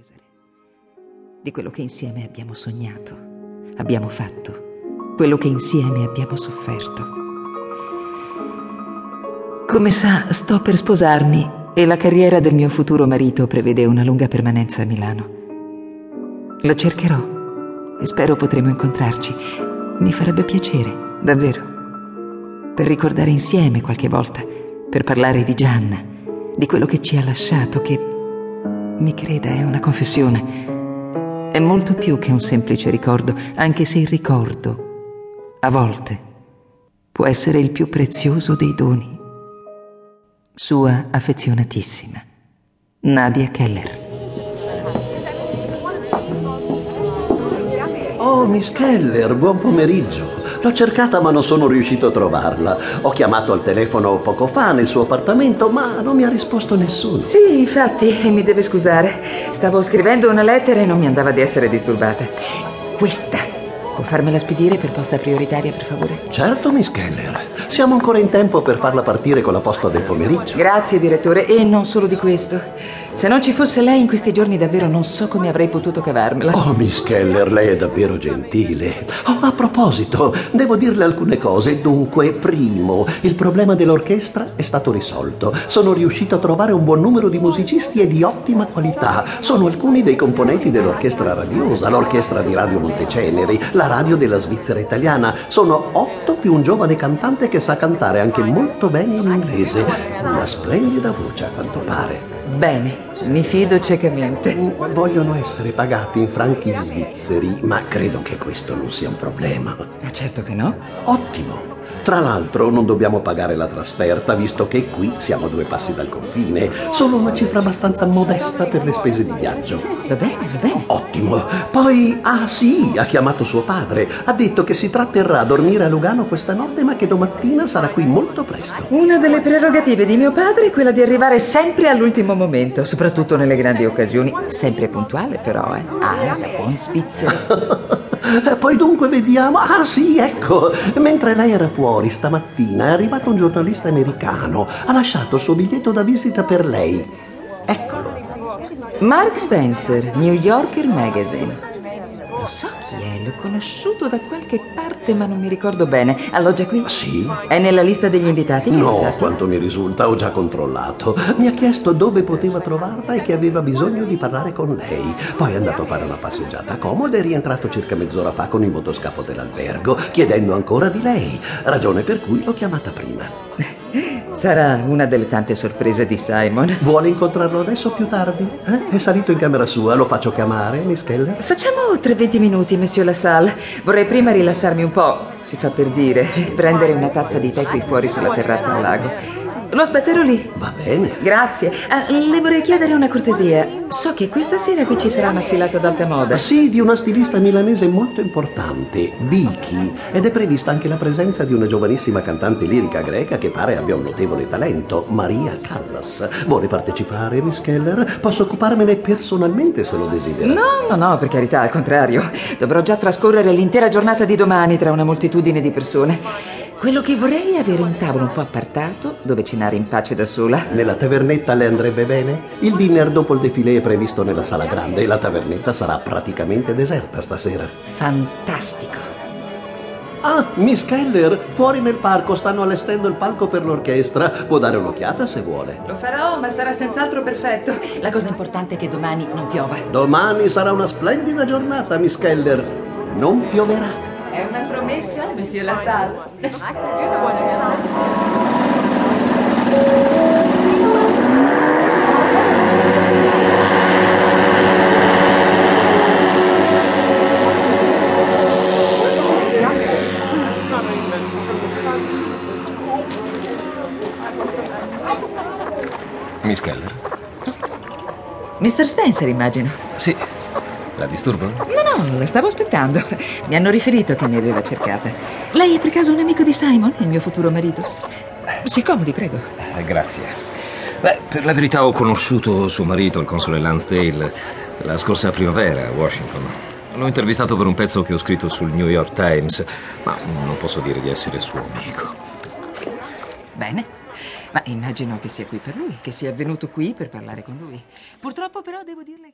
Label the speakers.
Speaker 1: Cesare, di quello che insieme abbiamo sognato, abbiamo fatto, quello che insieme abbiamo sofferto. Come sa, sto per sposarmi e la carriera del mio futuro marito prevede una lunga permanenza a Milano. Lo cercherò e spero potremo incontrarci. Mi farebbe piacere, davvero, per ricordare insieme qualche volta, per parlare di Gianna, di quello che ci ha lasciato, che mi creda, è una confessione. È molto più che un semplice ricordo, anche se il ricordo, a volte, può essere il più prezioso dei doni. Sua affezionatissima, Nadia Keller.
Speaker 2: Oh, Miss Keller, buon pomeriggio. L'ho cercata ma non sono riuscito a trovarla. Ho chiamato al telefono poco fa nel suo appartamento ma non mi ha risposto nessuno.
Speaker 1: Sì, infatti, mi deve scusare. Stavo scrivendo una lettera e non mi andava di essere disturbata. Questa. Può farmela spedire per posta prioritaria, per favore?
Speaker 2: Certo, Miss Keller. Siamo ancora in tempo per farla partire con la posta del pomeriggio.
Speaker 1: Grazie, direttore, e non solo di questo. Se non ci fosse lei in questi giorni davvero non so come avrei potuto cavarmela.
Speaker 2: Oh, Miss Keller, lei è davvero gentile. Oh, a proposito, devo dirle alcune cose. Dunque, primo, il problema dell'orchestra è stato risolto. Sono riuscito a trovare un buon numero di musicisti e di ottima qualità. Sono alcuni dei componenti dell'orchestra radiosa, l'orchestra di Radio Monteceneri, la radio della Svizzera italiana. Sono otto più un giovane cantante che sa cantare anche molto bene in inglese. Una splendida voce, a quanto pare.
Speaker 1: Bene, mi fido ciecamente.
Speaker 2: Vogliono essere pagati in franchi svizzeri, ma credo che questo non sia un problema.
Speaker 1: Ma certo che no.
Speaker 2: Ottimo. Tra l'altro non dobbiamo pagare la trasferta, visto che qui siamo a due passi dal confine. Solo una cifra abbastanza modesta per le spese di viaggio.
Speaker 1: Va bene, va bene.
Speaker 2: Ottimo. Poi, ah sì, ha chiamato suo padre. Ha detto che si tratterrà a dormire a Lugano questa notte, ma che domattina sarà qui molto presto.
Speaker 1: Una delle prerogative di mio padre è quella di arrivare sempre all'ultimo momento, soprattutto nelle grandi occasioni. Sempre puntuale, però, eh. Ah, da buon svizzero.
Speaker 2: Poi dunque vediamo. Ah sì, ecco. Mentre lei era fuori stamattina è arrivato un giornalista americano. Ha lasciato il suo biglietto da visita per lei. Eccolo.
Speaker 1: Mark Spencer, New Yorker Magazine. Lo so chi è, l'ho conosciuto da qualche parte, ma non mi ricordo bene. Alloggia qui?
Speaker 2: Sì.
Speaker 1: È nella lista degli invitati?
Speaker 2: No, quanto mi risulta, ho già controllato. Mi ha chiesto dove poteva trovarla e che aveva bisogno di parlare con lei. Poi è andato a fare una passeggiata comoda e è rientrato circa mezz'ora fa con il motoscafo dell'albergo, chiedendo ancora di lei, ragione per cui l'ho chiamata prima.
Speaker 1: Sarà una delle tante sorprese di Simon.
Speaker 2: Vuole incontrarlo adesso o più tardi? Eh? È salito in camera sua, lo faccio chiamare, Miss Keller?
Speaker 1: Facciamo 3-20 minuti, Monsieur Lassalle. Vorrei prima rilassarmi un po', si fa per dire, prendere una tazza di tè qui fuori sulla terrazza al lago. Lo aspetterò lì.
Speaker 2: Va bene.
Speaker 1: Grazie. Ah, le vorrei chiedere una cortesia. So che questa sera qui ci sarà una sfilata d'alta moda.
Speaker 2: Sì, di una stilista milanese molto importante, Biki, ed è prevista anche la presenza di una giovanissima cantante lirica greca che pare abbia un notevole talento, Maria Callas. Vuole partecipare, Miss Keller? Posso occuparmene personalmente se lo desidera.
Speaker 1: No, no, no, per carità, al contrario. Dovrò già trascorrere l'intera giornata di domani tra una moltitudine di persone. Quello che vorrei è avere un tavolo un po' appartato dove cenare in pace da sola.
Speaker 2: Nella tavernetta le andrebbe bene? Il dinner dopo il defilé è previsto nella sala grande e la tavernetta sarà praticamente deserta stasera.
Speaker 1: Fantastico.
Speaker 2: Ah, Miss Keller, fuori nel parco stanno allestendo il palco per l'orchestra. Può dare un'occhiata se vuole.
Speaker 1: Lo farò, ma sarà senz'altro perfetto. La cosa importante è che domani non piova.
Speaker 2: Domani sarà una splendida giornata, Miss Keller. Non pioverà.
Speaker 1: È una promessa, Monsieur Lassalle?
Speaker 3: Miss Keller?
Speaker 1: Mr. Spencer, immagino.
Speaker 3: Sì. La disturbo?
Speaker 1: No, no, la stavo aspettando. Mi hanno riferito che mi aveva cercata. Lei è per caso un amico di Simon, il mio futuro marito? Si accomodi, prego.
Speaker 3: Eh, grazie. Beh, per la verità ho conosciuto suo marito, il console Lansdale, la scorsa primavera a Washington. L'ho intervistato per un pezzo che ho scritto sul New York Times, ma non posso dire di essere suo amico.
Speaker 1: Bene. Ma immagino che sia qui per lui, che sia venuto qui per parlare con lui. Purtroppo però devo dirle che...